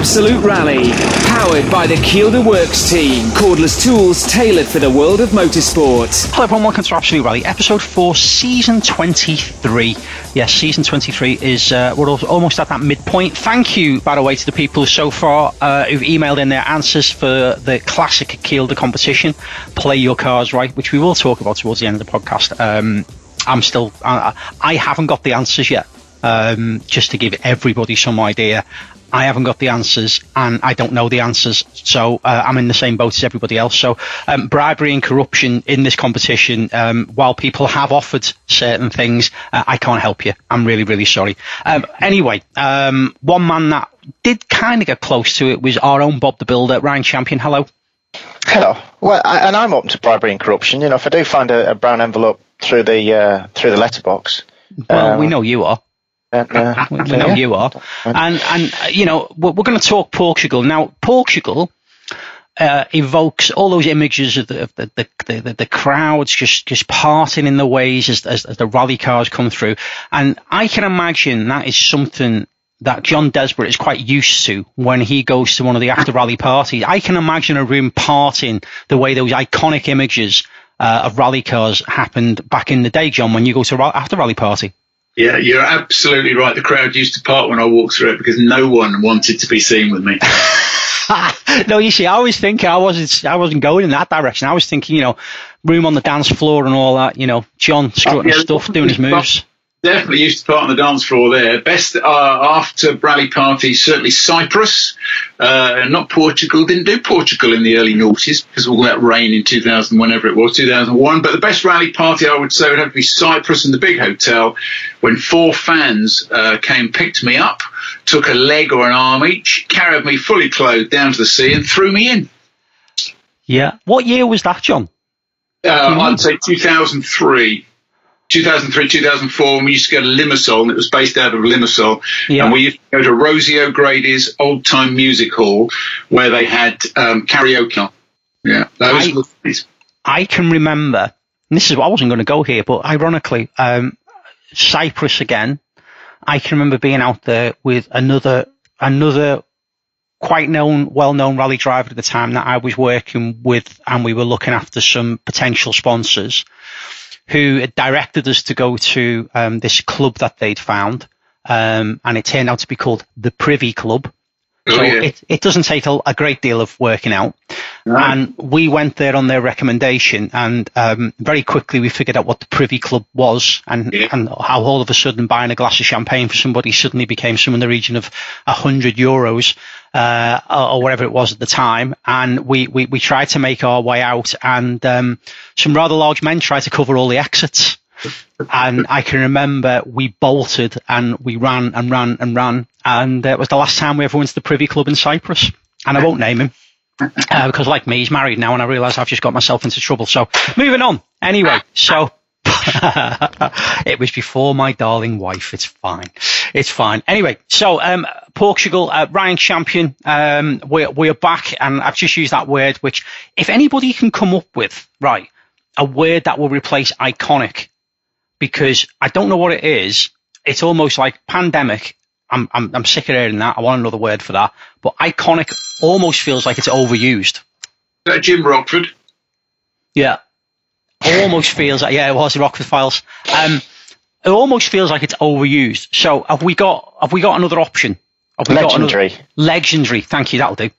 Absolute Rally. Powered by the Kielder Works team. Cordless tools tailored for the world of motorsport. Hello everyone, welcome to Absolute Rally, episode 4, season 23. Yes, season 23 is, uh, we're almost at that midpoint. Thank you, by the way, to the people so far uh, who've emailed in their answers for the classic Kielder competition, Play Your Cars Right, which we will talk about towards the end of the podcast. Um, I'm still, I, I haven't got the answers yet. Um, just to give everybody some idea, I haven't got the answers and I don't know the answers. So uh, I'm in the same boat as everybody else. So um, bribery and corruption in this competition, um, while people have offered certain things, uh, I can't help you. I'm really, really sorry. Um, anyway, um, one man that did kind of get close to it was our own Bob the Builder, Ryan Champion. Hello. Hello. Well, I, and I'm open to bribery and corruption. You know, if I do find a, a brown envelope through the uh, through the letterbox. Well, we um, know you are. Uh, we know you are, and and uh, you know we're, we're going to talk Portugal now. Portugal uh, evokes all those images of the, of the, the, the, the, crowds just, just parting in the ways as, as, as, the rally cars come through. And I can imagine that is something that John Desborough is quite used to when he goes to one of the after rally parties. I can imagine a room parting the way those iconic images uh, of rally cars happened back in the day, John, when you go to after rally party. Yeah, you're absolutely right. The crowd used to part when I walked through it because no one wanted to be seen with me. no, you see, I was thinking I wasn't, I wasn't going in that direction. I was thinking, you know, room on the dance floor and all that. You know, John strutting oh, yeah, stuff, doing his moves definitely used to part on the dance floor there. Best uh, after rally party, certainly Cyprus, uh, not Portugal. Didn't do Portugal in the early noughties because of all that rain in 2000, whenever it was, 2001. But the best rally party I would say would have to be Cyprus in the big hotel when four fans uh, came, picked me up, took a leg or an arm each, carried me fully clothed down to the sea and threw me in. Yeah. What year was that, John? Uh, I'd say 2003. 2003, 2004, when we used to go to Limassol, and it was based out of Limassol, yeah. and we used to go to Rosie O'Grady's old time music hall where they had um, karaoke. Yeah, I, I can remember. this is what I wasn't going to go here, but ironically, um, Cyprus again. I can remember being out there with another another quite known, well known rally driver at the time that I was working with, and we were looking after some potential sponsors who directed us to go to um, this club that they'd found, um, and it turned out to be called the Privy Club. Oh, so yeah. it, it doesn't take a, a, great deal of working out. Right. And we went there on their recommendation, and um, very quickly we figured out what the Privy Club was, and, yeah. and how all of a sudden buying a glass of champagne for somebody suddenly became some in the region of a hundred euros, uh, or whatever it was at the time. And we, we, we tried to make our way out, and um, some rather large men tried to cover all the exits and I can remember we bolted and we ran and ran and ran, and it was the last time we ever went to the Privy Club in Cyprus. And I won't name him uh, because, like me, he's married now, and I realise I've just got myself into trouble. So, moving on. Anyway, so it was before my darling wife. It's fine. It's fine. Anyway, so um, Portugal, uh, Ryan Champion, um, we're, we're back, and I've just used that word, which if anybody can come up with, right, a word that will replace iconic because I don't know what it is. It's almost like pandemic. I'm, I'm, I'm sick of hearing that. I want another word for that. But iconic almost feels like it's overused. Uh, Jim Rockford. Yeah. Almost feels like, yeah, it was the Rockford Files. Um, it almost feels like it's overused. So have we got, have we got another option? Have we legendary. Got another, legendary. Thank you. That'll do.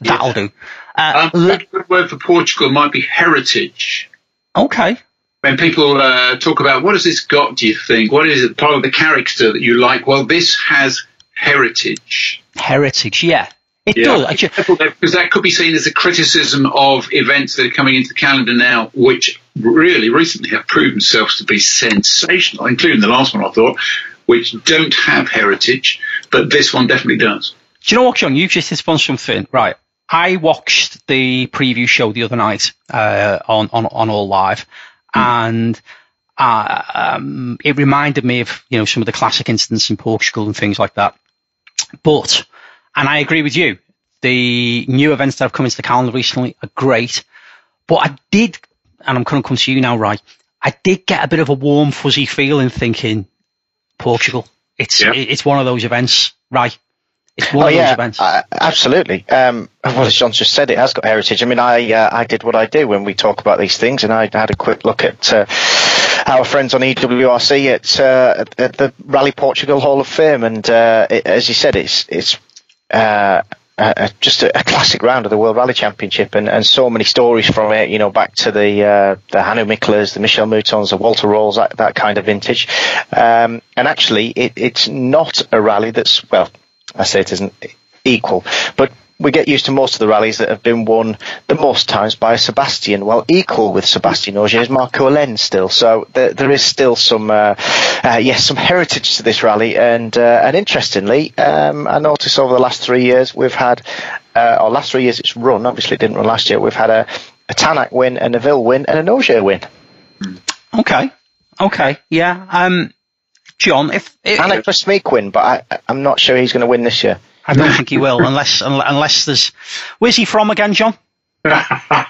That'll yeah. do. Uh, um, a good word for Portugal might be heritage. Okay when people uh, talk about what has this got, do you think? What is it part of the character that you like? Well, this has heritage. Heritage, yeah. It yeah. does. Because that could be seen as a criticism of events that are coming into the calendar now, which really recently have proven themselves to be sensational, including the last one I thought, which don't have heritage, but this one definitely does. Do you know what, John? You've just on something. Right. I watched the preview show the other night uh, on, on, on All Live, and uh, um, it reminded me of you know some of the classic incidents in Portugal and things like that. But and I agree with you, the new events that have come into the calendar recently are great. But I did, and I'm going to come to you now, right? I did get a bit of a warm, fuzzy feeling thinking Portugal. It's yeah. it's one of those events, right? It's one oh of those events. uh, absolutely. Um, well, as John just said, it has got heritage. I mean, I uh, I did what I do when we talk about these things, and I had a quick look at uh, our friends on EWRC at, uh, at, at the Rally Portugal Hall of Fame, and uh, it, as you said, it's it's. Uh, uh, just a, a, classic round of the World Rally Championship, and, and so many stories from it. You know, back to the uh, the Hannu Mikkolas, the Michel Moutons, the Walter Röhrls, that, that kind of vintage. Um, and actually, it, it's not a rally that's well, I say it isn't equal, but we get used to most of the rallies that have been won the most times by Sebastian. Well, equal with Sébastien Ogier is Markku Alén still. So there, there is still some, uh, uh, yes, some heritage to this rally. And uh, and interestingly, um, I noticed over the last three years we've had, uh, or last three years it's run. Obviously, it didn't run last year. We've had a, a Tanak win, a Neuville win, and an Ogier win. Okay, okay, yeah. Um, John, if, if and a Kris Meeke win, but I, I'm not sure he's going to win this year. I don't think he will, unless unless there's. Where's he from again, John? uh,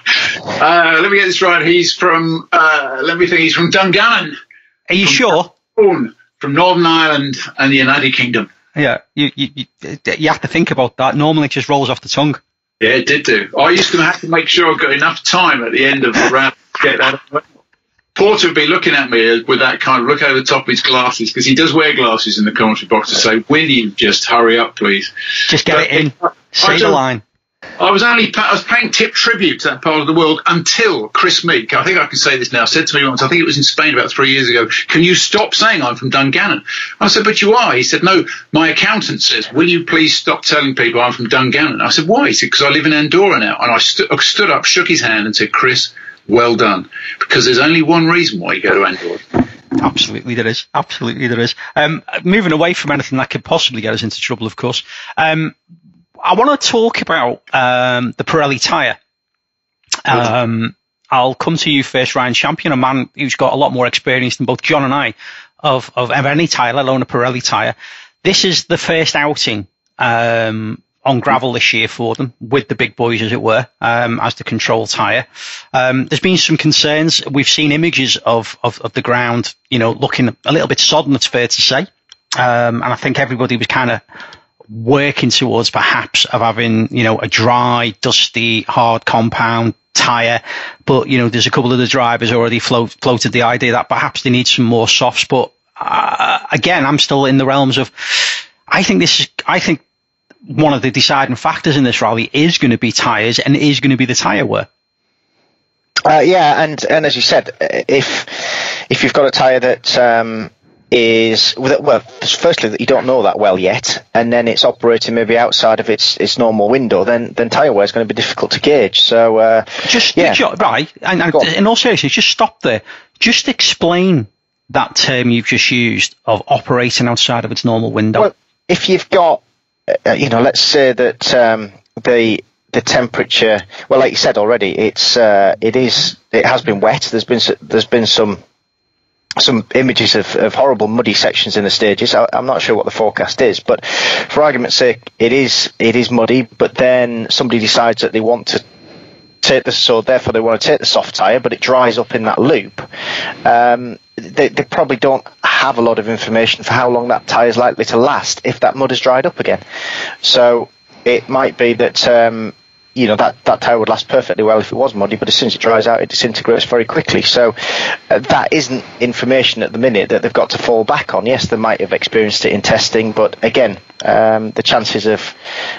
let me get this right. He's from. Uh, let me think. He's from Dungannon. Are you from sure? Corn, from Northern Ireland and the United Kingdom. Yeah, you, you you you have to think about that. Normally, it just rolls off the tongue. Yeah, it did do. I used to have to make sure I've got enough time at the end of the round to get that. Porter would be looking at me with that kind of look over the top of his glasses because he does wear glasses in the commentary box to say, "Will you just hurry up, please?" Just get But it in. Say the line. I was only I was paying tip tribute to that part of the world until Kris Meeke. I think I can say this now. Said to me once, I think it was in Spain about three years ago. Can you stop saying I'm from Dungannon? I said, but you are. He said, no. My accountant says, will you please stop telling people I'm from Dungannon? I said, why? He said, because I live in Andorra now. And I, I stood up, shook his hand, and said, Kris, well done. Because there's only one reason why you go to Andorra. Absolutely, there is. Absolutely, there is. Um, moving away from anything that could possibly get us into trouble, of course. Um, I want to talk about um, the Pirelli tyre. Um, I'll come to you first, Ryan Champion, a man who's got a lot more experience than both John and I of, of, of any tyre, let alone a Pirelli tyre. This is the first outing um, on gravel this year for them, with the big boys, as it were, um, as the control tyre. Um, there's been some concerns. We've seen images of, of, of the ground, you know, looking a little bit sodden, it's fair to say. Um, and I think everybody was kind of working towards perhaps of having, you know, a dry, dusty, hard compound tyre. But, you know, there's a couple of the drivers already float, floated the idea that perhaps they need some more softs. But uh, again, I'm still in the realms of, I think this is, I think one of the deciding factors in this rally is going to be tyres and is going to be the tyre wear. Uh, yeah, and and as you said, if if you've got a tyre that um, is well, firstly that you don't know that well yet, and then it's operating maybe outside of its its normal window, then then tyre wear is going to be difficult to gauge. So uh, Just yeah. right, and, and in all seriousness, just stop there. Just explain that term you've just used of operating outside of its normal window. Well, if you've got, uh, you know, let's say that um, the the temperature, well, like you said already, it's uh, it is it has been wet. There's been there's been some some images of, of horrible muddy sections in the stages. I, I'm not sure what the forecast is, but for argument's sake, it is it is muddy. But then somebody decides that they want to take the so therefore they want to take the soft tire, but it dries up in that loop. Um, they, they probably don't have a lot of information for how long that tire is likely to last if that mud has dried up again. So it might be that um, you know that that tire would last perfectly well if it was muddy, but as soon as it dries out, it disintegrates very quickly. So uh, that isn't information at the minute that they've got to fall back on. Yes, they might have experienced it in testing, but again, um, the chances of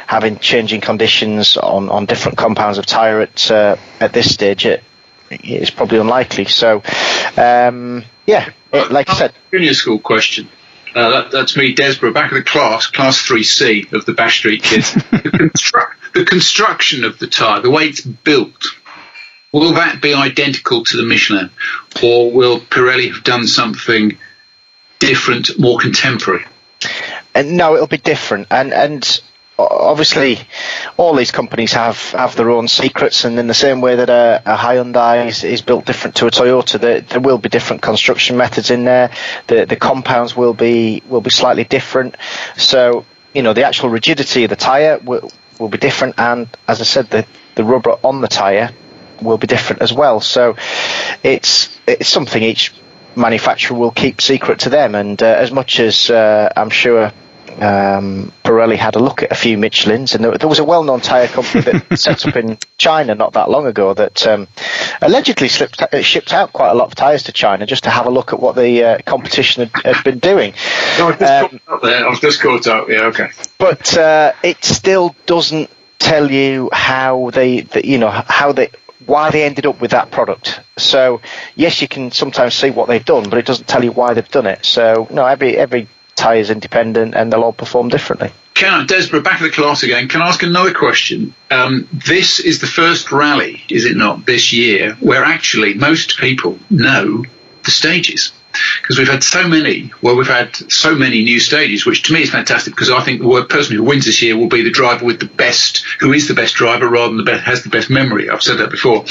having changing conditions on, on different compounds of tire at uh, at this stage it, is probably unlikely. So um, yeah, it, like I said, Junior school question. Uh, that, that's me, Desborough, back of the class, class 3C of the Bash Street kids. the, constru- the construction of the tyre, the way it's built, will that be identical to the Michelin? Or will Pirelli have done something different, more contemporary? And no, it'll be different. And and obviously, all these companies have, have their own secrets. And in the same way that a, a Hyundai is, is built different to a Toyota, there, there will be different construction methods in there. The the compounds will be will be slightly different. So you know the actual rigidity of the tire will will be different. And as I said, the the rubber on the tire will be different as well. So it's it's something each manufacturer will keep secret to them. And uh, as much as uh, I'm sure um, Pirelli had a look at a few Michelins, and there, there was a well-known tyre company that set up in China not that long ago that um, allegedly slipped, uh, shipped out quite a lot of tyres to China just to have a look at what the uh, competition had, had, been doing. No, I've just, um, caught up there. I've just caught up. Yeah, okay. But uh, it still doesn't tell you how they, the, you know, how they why they ended up with that product. So yes, you can sometimes see what they've done, but it doesn't tell you why they've done it. So no, every every tyre is independent and they'll all perform differently. Can Desborough back of the class again? Can I ask another question? Um, this is the first rally, is it not, this year, where actually most people know the stages because we've had so many. Well, we've had so many new stages, which to me is fantastic because I think the person who wins this year will be the driver with the best, who is the best driver rather than the best, has the best memory. I've said that before,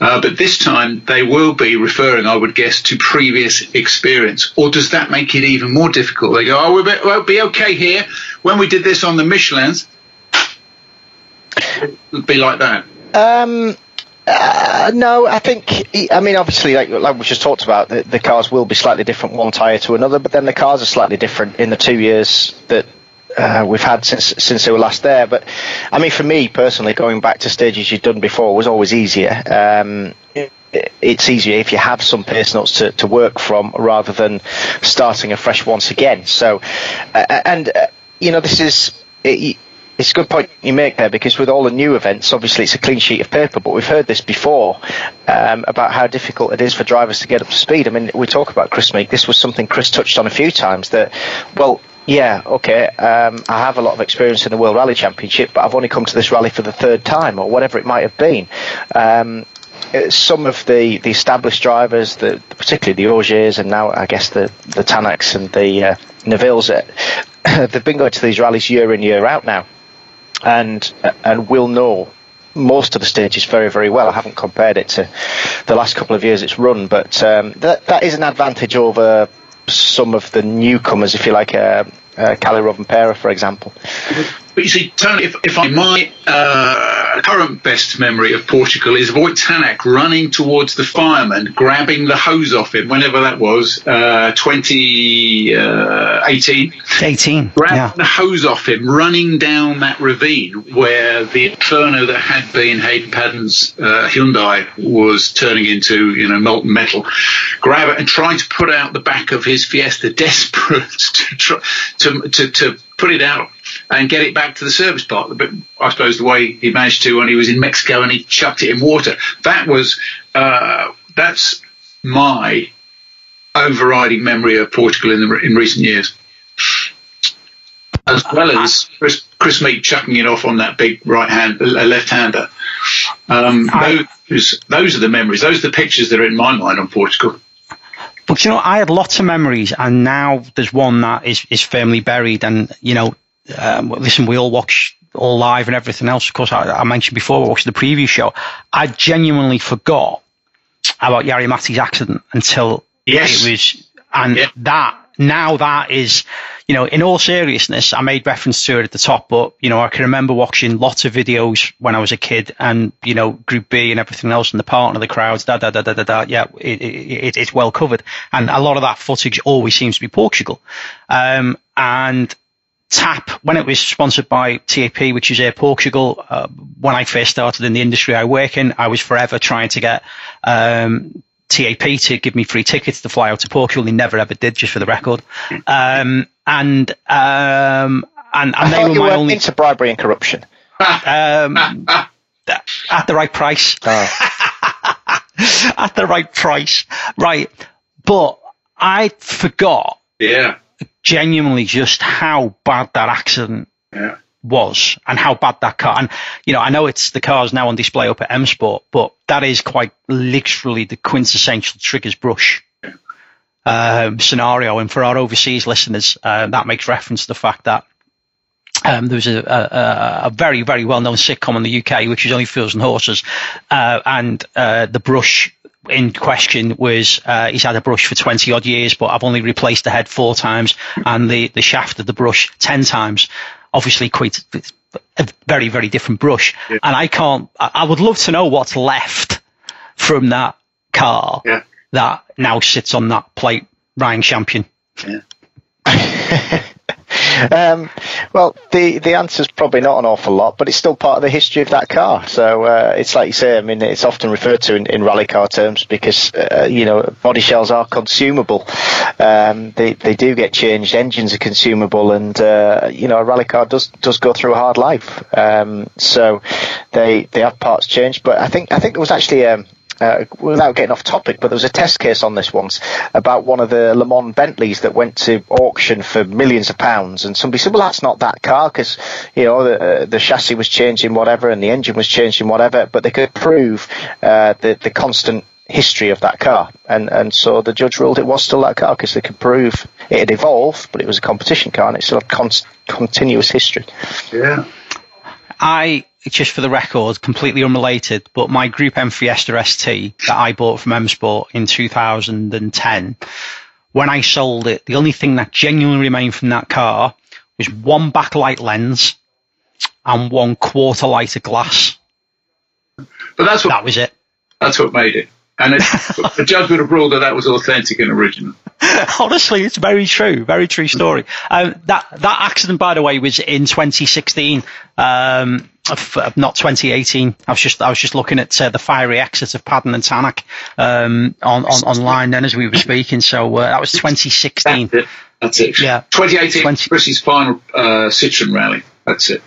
uh, but this time they will be referring, I would guess, to previous experience. Or does that make it even more difficult? They go, oh, we'll be, we'll be okay here. When we did this on the Michelin's, it would be like that. Um, uh, no, I think. I mean, obviously, like, like we just talked about, the, the, cars will be slightly different one tyre to another, but then the cars are slightly different in the two years that uh, we've had since since they were last there. But I mean, for me personally, going back to stages you'd done before was always easier. Um, it, it's easier if you have some pace notes to, to work from rather than starting afresh once again. So, uh, and uh, you know, this is. It, it's a good point you make there because with all the new events, obviously it's a clean sheet of paper, but we've heard this before um, about how difficult it is for drivers to get up to speed. I mean, we talk about Kris Meeke. This was something Kris touched on a few times that, well, yeah, okay, um, I have a lot of experience in the World Rally Championship, but I've only come to this rally for the third time or whatever it might have been. Um, some of the, the established drivers, the, particularly the Ogiers and now I guess the, the Tanaks and the uh, Neuvilles, uh, they've been going to these rallies year in, year out now and and will know most of the stages very very well. I haven't compared it to the last couple of years it's run, but um, that that is an advantage over some of the newcomers, if you like, uh, uh, Kalle Rovanperä, for example. But you see, Tony, if, if I my uh, current best memory of Portugal is Ott Tanak running towards the fireman, grabbing the hose off him, whenever that was, uh, 2018. Uh, 18. Grabbing yeah. the hose off him, running down that ravine where the inferno that had been Hayden Paddon's uh, Hyundai was turning into, you know, molten metal. Grab it and trying to put out the back of his Fiesta, desperate to, try, to, to, to put it out and get it back to the service part. But I suppose the way he managed to when he was in Mexico and he chucked it in water. That was uh, that's my overriding memory of Portugal in the, in recent years. As well as Kris, Kris Meeke chucking it off on that big right hand, left hander. Um, those, those are the memories. Those are the pictures that are in my mind on Portugal. But you know, I had lots of memories, and now there's one that is, is firmly buried. And you know, um, listen, we all watch all live and everything else. Of course, I, I mentioned before, I watched the preview show. I genuinely forgot about Jari-Matti's accident until yes. it was, and yeah. that now that is, you know, in all seriousness, I made reference to it at the top, but, you know, I can remember watching lots of videos when I was a kid and, you know, Group B and everything else and the partner, the crowds, da, da, da, da, da, da. Yeah, it, it, it's well covered. And a lot of that footage always seems to be Portugal. Um, and TAP, when it was sponsored by TAP, which is Air Portugal, uh, when I first started in the industry I work in, I was forever trying to get um, TAP to give me free tickets to fly out to Portugal. They never ever did, just for the record. Um, and um, and, and they were my only into bribery and corruption. Um, at the right price. Oh. at the right price, right? But I forgot. Yeah. Genuinely, just how bad that accident yeah was and how bad that car. And, you know, I know it's the car's now on display up at M Sport, but that is quite literally the quintessential triggers brush um, scenario. And for our overseas listeners, uh, that makes reference to the fact that um, there was a, a, a, very, very well-known sitcom in the UK, which is only Fools and Horses, uh, and uh, the brush in question was uh, he's had a brush for 20 odd years, but I've only replaced the head four times and the, the shaft of the brush 10 times obviously quite a very, very different brush. Yeah. And I can't, I would love to know what's left from that car yeah. That now sits on that plate Ryan Champion. Yeah. Um, well, the the answer is probably not an awful lot, but it's still part of the history of that car. So uh, it's like you say. I mean, it's often referred to in, in rally car terms because uh, you know body shells are consumable. Um, they they do get changed. Engines are consumable, and uh, you know a rally car does does go through a hard life. Um, so they they have parts changed. But I think I think there was actually um, uh, without getting off topic, but there was a test case on this once about one of the Le Mans Bentleys that went to auction for millions of pounds, and somebody said, "Well, that's not that car because you know the, uh, the chassis was changing whatever and the engine was changing whatever," but they could prove uh, the the constant history of that car, and and so the judge ruled it was still that car because they could prove it had evolved, but it was a competition car and it still had con- continuous history. Yeah. I just for the record, completely unrelated, but my Group M Fiesta ST that I bought from M Sport in 2010, when I sold it, the only thing that genuinely remained from that car was one backlight lens and one quarter light of glass. But that's what that was it. That's what made it. And the judge would have ruled that that was authentic and original. Honestly, it's very true, very true story. Um, that that accident, by the way, was in 2016, um, not 2018. I was just I was just looking at uh, the fiery exit of Paddon and Tanak um, on, on online then as we were speaking. So uh, that was 2016. That's it. That's it. Yeah. 2018, 20... Kris's final uh, Citroen rally. That's it.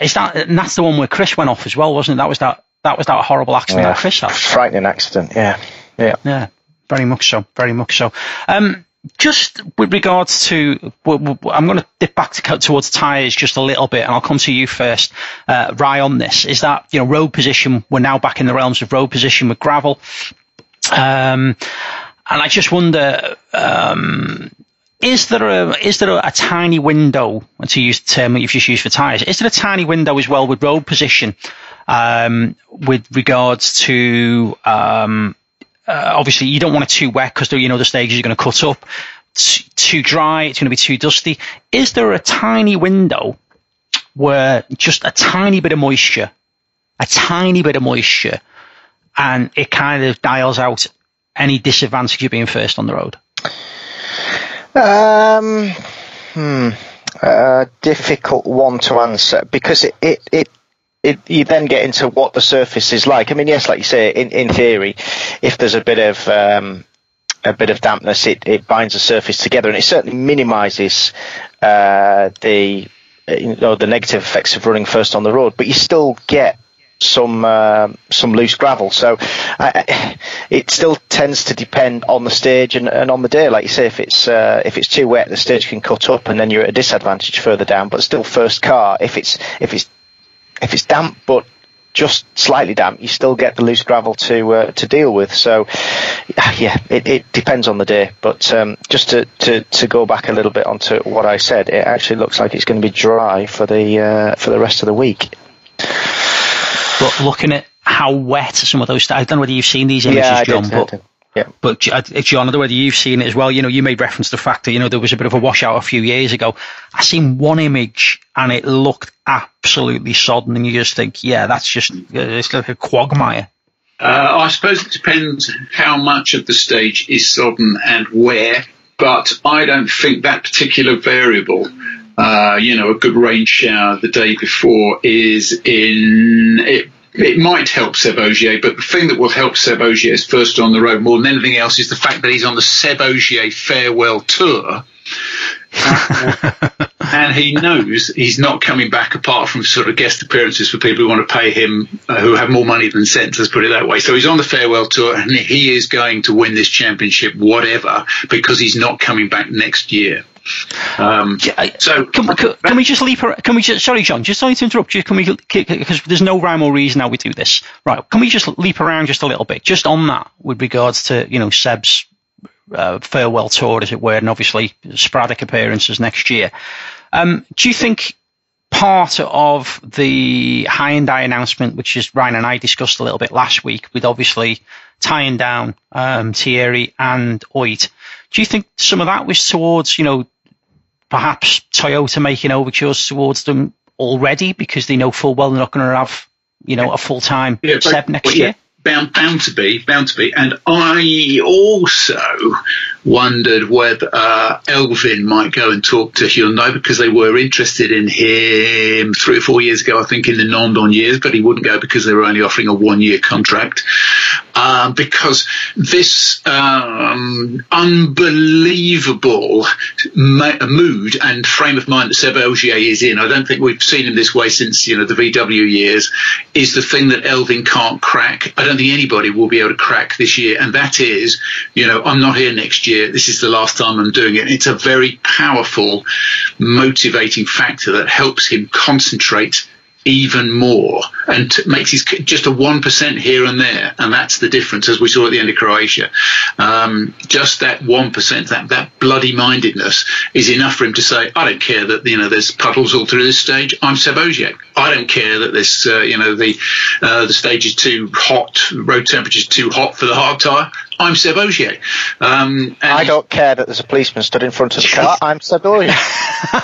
Is that and that's the one where Kris went off as well, wasn't it? That was that that was that horrible accident yeah. that Kris had. Frightening accident. Yeah. Yeah. Yeah. Very much so. Very much so. Um, just with regards to, I'm going to dip back to, towards tyres just a little bit, and I'll come to you first, uh, Rye, on this. Is that you know road position? We're now back in the realms of road position with gravel, um, and I just wonder. Um, is there a is there a, a, tiny window to use the term that you've just used for tyres? Is there a tiny window as well with road position um, with regards to um, uh, obviously you don't want it too wet because you know the stages are going to cut up. too dry, it's going to be too dusty. Is there a tiny window where just a tiny bit of moisture, a tiny bit of moisture, and it kind of dials out any disadvantage of being first on the road? Um, hmm, difficult one to answer because it, it, it it, you then get into what the surface is like. I mean, yes, like you say, in, in theory, if there's a bit of um, a bit of dampness, it, it binds the surface together, and it certainly minimises uh, the you know the negative effects of running first on the road. But you still get some uh, some loose gravel, so uh, it still tends to depend on the stage and, and on the day. Like you say, if it's uh, if it's too wet, the stage can cut up, and then you're at a disadvantage further down. But still, first car. If it's if it's if it's damp but just slightly damp, you still get the loose gravel to uh, to deal with. So, yeah, it, it depends on the day. But um, just to, to, to go back a little bit onto what I said, it actually looks like it's going to be dry for the uh, for the rest of the week. But looking at how wet some of those, I don't know whether you've seen these images, yeah, John, did, but yeah. But John, I don't know whether you've seen it as well. You know, you made reference to the fact that, you know, there was a bit of a washout a few years ago. I seen one image and it looked absolutely sodden and you just think, yeah, that's just, it's like a quagmire. Uh, I suppose it depends how much of the stage is sodden and where, but I don't think that particular variable uh, you know, a good rain shower the day before is in it it might help Seb Ogier, but the thing that will help Seb Ogier's first on the road more than anything else is the fact that he's on the Seb Ogier farewell tour. and he knows he's not coming back apart from sort of guest appearances for people who want to pay him, uh, who have more money than sense, let's put it that way. So he's on the farewell tour and he is going to win this championship, whatever, because he's not coming back next year. Um, so can, can, can, we just leap? Can we just? Sorry, John. Just sorry to interrupt you. Can we? Because there's no rhyme or reason how we do this. Right? Can we just leap around just a little bit, just on that, with regards to you know Seb's uh, farewell tour, as it were, and obviously sporadic appearances next year. Um, do you think part of the Hyundai announcement, which is Ryan and I discussed a little bit last week, with obviously tying down um, Thierry and Ott, do you think some of that was towards, you know, perhaps Toyota making overtures towards them already because they know full well they're not going to have, you know, a full time yeah, Seb next year? bound bound to be bound to be and i also wondered whether uh, Elfyn might go and talk to Hyundai because they were interested in him three or four years ago, I think, in the non-don years, but he wouldn't go because they were only offering a one-year contract. Um, because this um, unbelievable ma- mood and frame of mind that Seb Ogier is in, I don't think we've seen him this way since you know the VW years, is the thing that Elfyn can't crack. I don't think anybody will be able to crack this year, and that is, you know, I'm not here next year. This is the last time I'm doing it. It's a very powerful, motivating factor that helps him concentrate even more and t- makes his just a 1% here and there. And that's the difference, as we saw at the end of Croatia. Um, just that 1%, that, that bloody mindedness is enough for him to say, I don't care that, you know, there's puddles all through this stage. I'm Seb I don't care that this, uh, you know, the, uh, the stage is too hot, road temperature is too hot for the hard tyre. I'm Seb Ogier. Um, I don't care that there's a policeman stood in front of the car. I'm Seb Ogier.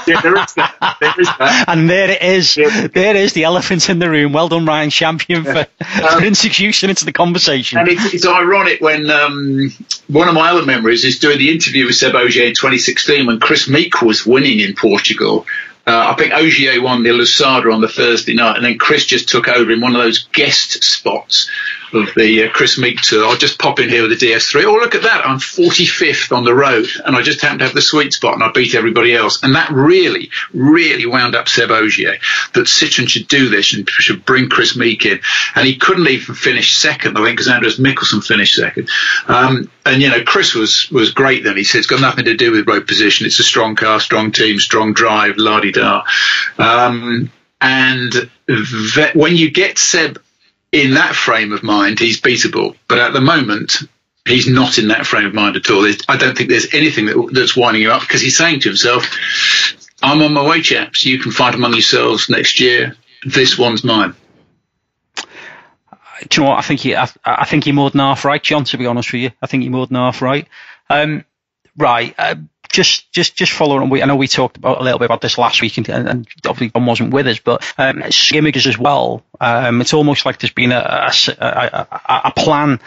yeah, there is that. There is that. And there it is. Yeah. There is the elephant in the room. Well done, Ryan Champion, for, for introducing into the conversation. And it's, it's ironic when um, one of my other memories is doing the interview with Seb Ogier in 2016 when Kris Meeke was winning in Portugal. Uh, I think Ogier won the Lousada on the Thursday night, and then Kris just took over in one of those guest spots of the uh, Kris Meeke tour. I'll just pop in here with the DS3. Oh, look at that. I'm 45th on the road, and I just happen to have the sweet spot, and I beat everybody else. And that really, really wound up Seb Ogier, that Citroen should do this and should bring Kris Meeke in. And he couldn't even finish second, I think, because Andreas Mikkelsen finished second. Um, and, you know, Kris was, was great then. He said it's got nothing to do with road position. It's a strong car, strong team, strong drive, la-di-da. Um, and when you get Seb in that frame of mind, he's beatable. But at the moment, he's not in that frame of mind at all. There's, I don't think there's anything that, that's winding him up because he's saying to himself, I'm on my way, chaps. You can fight among yourselves next year. This one's mine. Do you know what? I think he, I, I think you're more than half right, John. To be honest with you, I think you're more than half right. Um, right. Uh, just, just, just following on. We, I know we talked about a little bit about this last week, and, and obviously John wasn't with us, but um, images as well. Um, it's almost like there's been a, a, a, a plan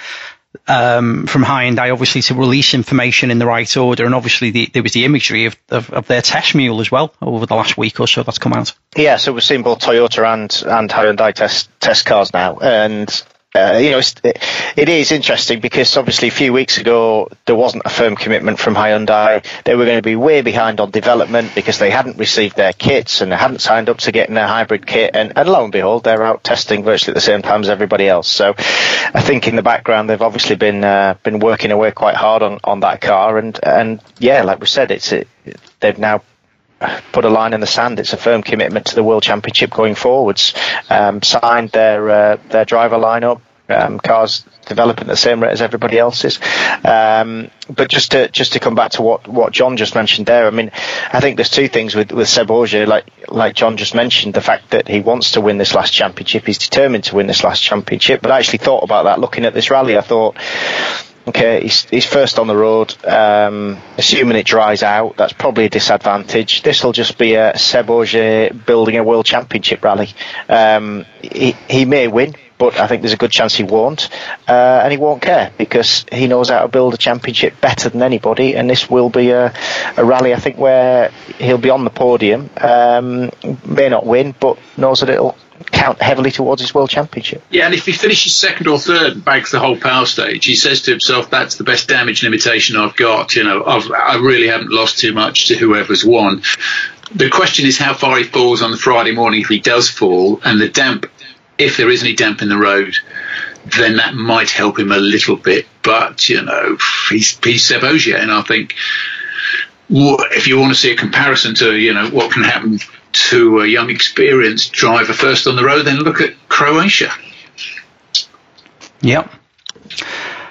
um, from Hyundai, obviously, to release information in the right order, and obviously the, there was the imagery of, of, of, their test mule as well over the last week or so that's come out. Yeah, so we've seen both Toyota and and Hyundai test test cars now, and uh, you know, it, is interesting because obviously a few weeks ago there wasn't a firm commitment from Hyundai. They were going to be way behind on development because they hadn't received their kits and they hadn't signed up to getting their hybrid kit. And, and lo and behold, they're out testing virtually at the same time as everybody else. So I think in the background they've obviously been uh, been working away quite hard on, on that car. And and yeah, like we said, it's it, they've now put a line in the sand. It's a firm commitment to the World Championship going forwards. Um, signed their uh, their driver lineup. Um, cars developing at the same rate as everybody else's. Um, but just to just to come back to what, what John just mentioned there, I mean, I think there's two things with with Seb Ogier, like like John just mentioned, the fact that he wants to win this last championship, he's determined to win this last championship. But I actually thought about that looking at this rally. I thought Okay, he's, he's first on the road. Um, assuming it dries out, that's probably a disadvantage. This will just be a Seb Ogier building a world championship rally. Um, he, he may win, but I think there's a good chance he won't. Uh, and he won't care because he knows how to build a championship better than anybody. And this will be a, a rally, I think, where he'll be on the podium. Um, may not win, but knows that it'll count heavily towards his world championship. Yeah, and if he finishes second or third and bags the whole power stage, he says to himself, "That's the best damage limitation I've got." You know, I've, I really haven't lost too much to whoever's won. The question is how far he falls on the Friday morning if he does fall, and the damp, if there is any damp in the road, then that might help him a little bit. But you know, he's he's Seb Ogier, and I think if you want to see a comparison to you know what can happen to a young experienced driver first on the road, then look at Croatia. Yep.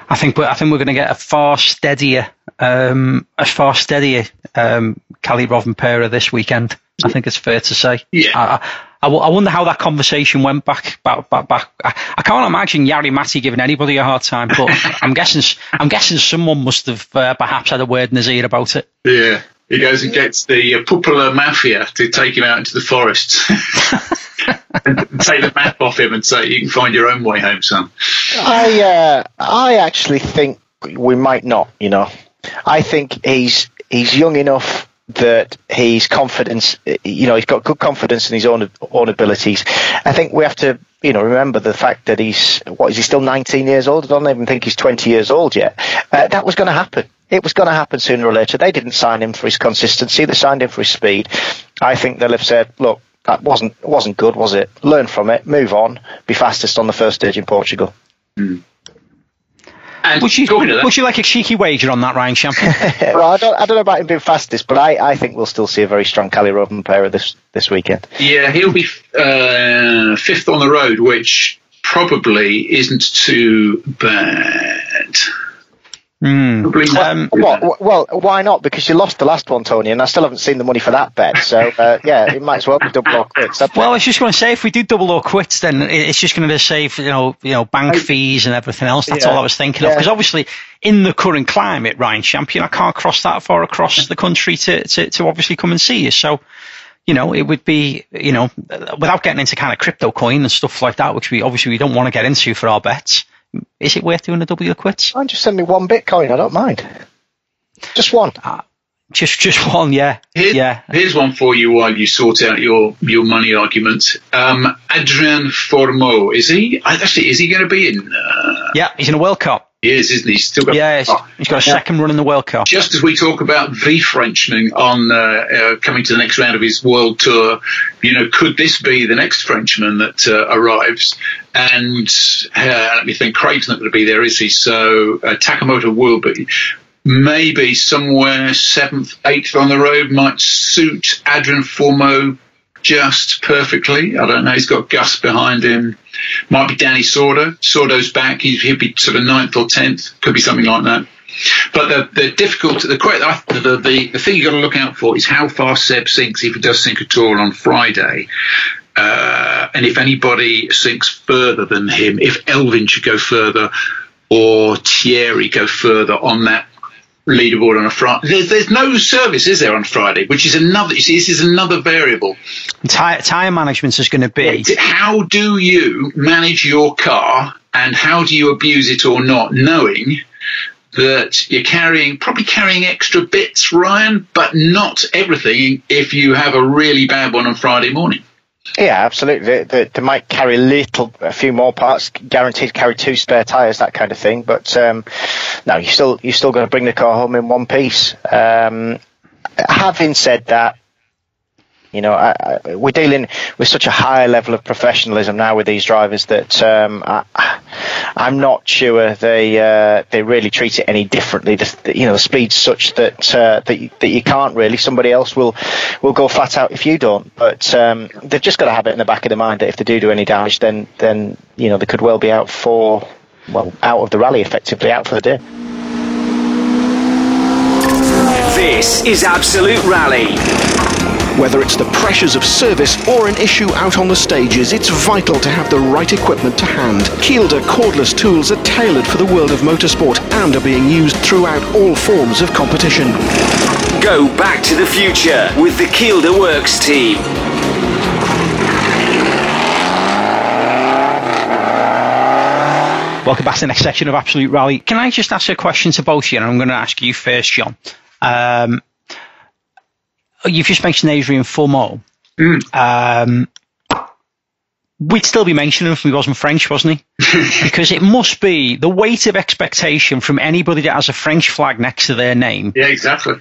I think we're, I think we're going to get a far steadier, um, a far steadier um, Kalle Rovanperä this weekend. I think it's fair to say. Yeah. I, I, I wonder how that conversation went back, back, back, back. I, I can't imagine Jari-Matti giving anybody a hard time, but I'm guessing, I'm guessing someone must have uh, perhaps had a word in his ear about it. Yeah. He goes and gets the uh, Pupula Mafia to take him out into the forests and take the map off him and say, "You can find your own way home, son." I uh, I actually think we might not. You know, I think he's he's young enough that he's confidence, you know, he's got good confidence in his own own abilities. I think we have to, you know, remember the fact that he's what is he still 19 years old? I don't even think he's 20 years old yet. Uh, that was going to happen. It was going to happen sooner or later. They didn't sign him for his consistency. They signed him for his speed. I think they'll have said, look, that wasn't wasn't good, was it? Learn from it, move on, be fastest on the first stage in Portugal. Mm. And would you, would, would, you like a cheeky wager on that, Ryan Champion? well, I don't, I don't know about him being fastest, but I, I think we'll still see a very strong Kalle Rovanperä this this weekend. Yeah, he'll be uh, fifth on the road, which probably isn't too bad. Mm. Um, well, well, why not? Because you lost the last one, Tony, and I still haven't seen the money for that bet. So uh, yeah, it might as well be double or quits. well, I was just going to say, if we do double or quits, then it's just going to save you know you know bank I, fees and everything else. That's yeah, all I was thinking yeah. of. Because obviously, in the current climate, Ryan Champion, I can't cross that far across the country to, to, to obviously come and see you. So you know, it would be, you know, without getting into kind of crypto coin and stuff like that, which we obviously we don't want to get into for our bets is it worth doing a double or quits? Oh, just send me one Bitcoin. I don't mind. Just one. Uh, just just one, yeah. Here, yeah. Here's one for you while you sort out your, your money argument. Um, Adrien Fourmaux, is he actually is he going to be in? Uh, yeah, he's in a World Cup. He is, isn't he? He's still got. Yeah, he's, he's got a second run in the World Cup. Just as we talk about the Frenchman on uh, uh, coming to the next round of his world tour, you know, could this be the next Frenchman that uh, arrives? And uh, let me think, Craig's not going to be there, is he? So uh, Takamoto will be. Maybe somewhere seventh, eighth on the road might suit Adrien Fourmaux just perfectly. I don't know. He's got Gus behind him. Might be Dani Sordo. Sordo's back. He, he'd be sort of ninth or tenth. Could be something like that. But the, the difficult, the, the, the, the thing you've got to look out for is how far Seb sinks, if he does sink at all on Friday. Uh, and if anybody sinks further than him, if Elfyn should go further or Thierry go further on that leaderboard on a Friday. There's, there's no service, is there, on Friday? Which is another. You see, this is another variable. Tire, tire management is going to be. How do you manage your car, and how do you abuse it or not, knowing that you're carrying probably carrying extra bits, Ryan, but not everything. If you have a really bad one on Friday morning. Yeah, absolutely. They, they, they, might carry a little, a few more parts, guaranteed carry two spare tyres, that kind of thing. But um, no, you still you still got to bring the car home in one piece. Um, having said that, you know, I, I, we're dealing with such a high level of professionalism now with these drivers that um, I, am not sure they uh, they really treat it any differently. The, you know, the speed's such that uh, that you, that you can't really. Somebody else will will go flat out if you don't. But um, they've just got to have it in the back of their mind that if they do do any damage, then then you know they could well be out for well out of the rally, effectively out for the day. This is Absolute Rally. Whether it's the pressures of service or an issue out on the stages, it's vital to have the right equipment to hand. Kielder cordless tools are tailored for the world of motorsport and are being used throughout all forms of competition. Go back to the future with the Kielder Works team. Welcome back to the next section of Absolute Rally. Can I just ask a question to both of you? And I'm going to ask you first, John. Um, you've just mentioned Adrien Fourmaux. Mm. Um, we'd still be mentioning him if he wasn't French, wasn't he? because it must be the weight of expectation from anybody that has a French flag next to their name. Yeah, exactly.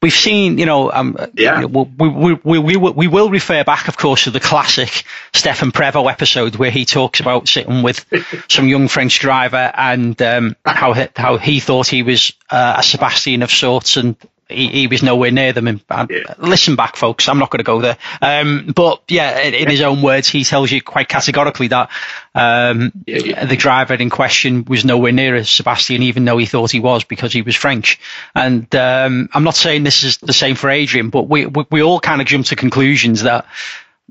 We've seen, you know, um, yeah. we, we, we, we, we will refer back, of course, to the classic Stéphane Prévot episode where he talks about sitting with some young French driver and um, how, he, how he thought he was uh, a Sebastian of sorts and he, he, was nowhere near them. And, yeah. listen back, folks. I'm not going to go there. Um, but yeah, in, in, his own words, he tells you quite categorically that um, yeah, the driver in question was nowhere near as Sebastian, even though he thought he was because he was French. And um, I'm not saying this is the same for Adrian, but we we, we all kind of jump to conclusions that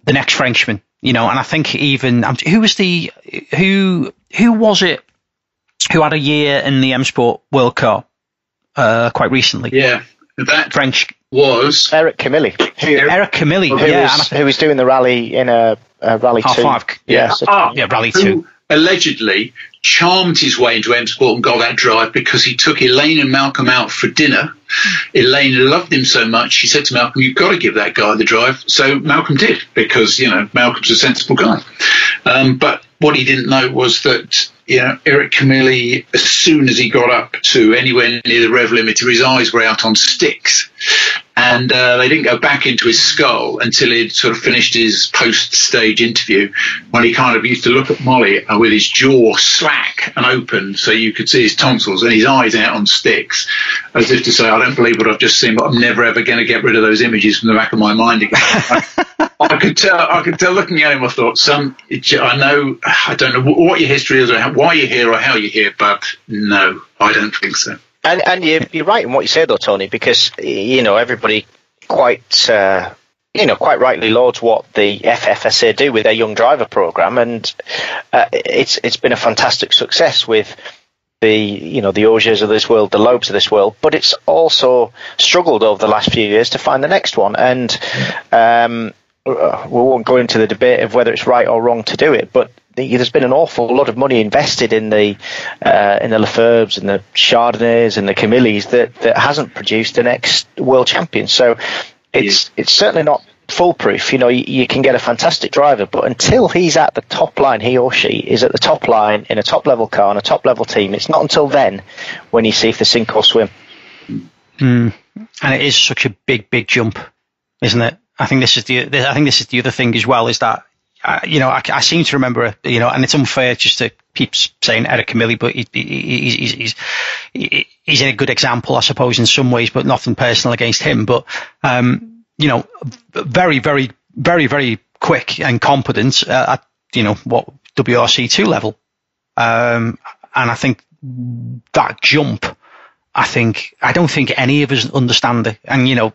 the next Frenchman, you know, and I think even um, who was the who who was it who had a year in the M Sport World Cup uh, quite recently? Yeah, that French was Eric Camilli. Who, Eric Camilli, who yeah, was, who was doing the rally in a, a rally half two. Five, yeah, yeah, so, ah, yeah, rally who, two. allegedly charmed his way into M Sport and got that drive because he took Elaine and Malcolm out for dinner. Elaine loved him so much, she said to Malcolm, You've got to give that guy the drive. So Malcolm did because, you know, Malcolm's a sensible guy. Um, but what he didn't know was that you know, Eric Camilli, as soon as he got up to anywhere near the rev limiter, his eyes were out on sticks. And uh, they didn't go back into his skull until he'd sort of finished his post stage interview when he kind of used to look at Molly uh, with his jaw slack and open so you could see his tonsils and his eyes out on sticks, as if to say, I don't believe what I've just seen, but I'm never ever going to get rid of those images from the back of my mind again. I could tell, I could tell looking at him, I thought, some, I know, I don't know what your history is or why you're here or how you're here, but no, I don't think so. And and you, you're right in what you say though, Tony, because you know everybody quite uh, you know quite rightly lauds what the FFSA do with their young driver program, and uh, it's it's been a fantastic success with the you know the Ogiers of this world, the Loebs of this world, but it's also struggled over the last few years to find the next one, and um, uh, we won't go into the debate of whether it's right or wrong to do it, but there's been an awful lot of money invested in the uh, in the Lefebvres and the Chardonnets and the Camillis that, that hasn't produced the next world champion. So it's yeah. it's certainly not foolproof. You know, you, you, can get a fantastic driver, but until he's at the top line, he or she is at the top line in a top level car and a top level team. It's not until then when you see if they sink or swim. Mm. And it is such a big, big jump, isn't it? I think this is the I think this is the other thing as well is that uh, you know, I, I, seem to remember, you know, and it's unfair just to keep saying Eric Camilli, but he, he, he's, he's, he's a good example, I suppose, in some ways, but nothing personal against him. But, um, you know, very, very, very, very quick and competent uh, at, you know, what WRC2 level. Um, and I think that jump I think I don't think any of us understand it. And you know,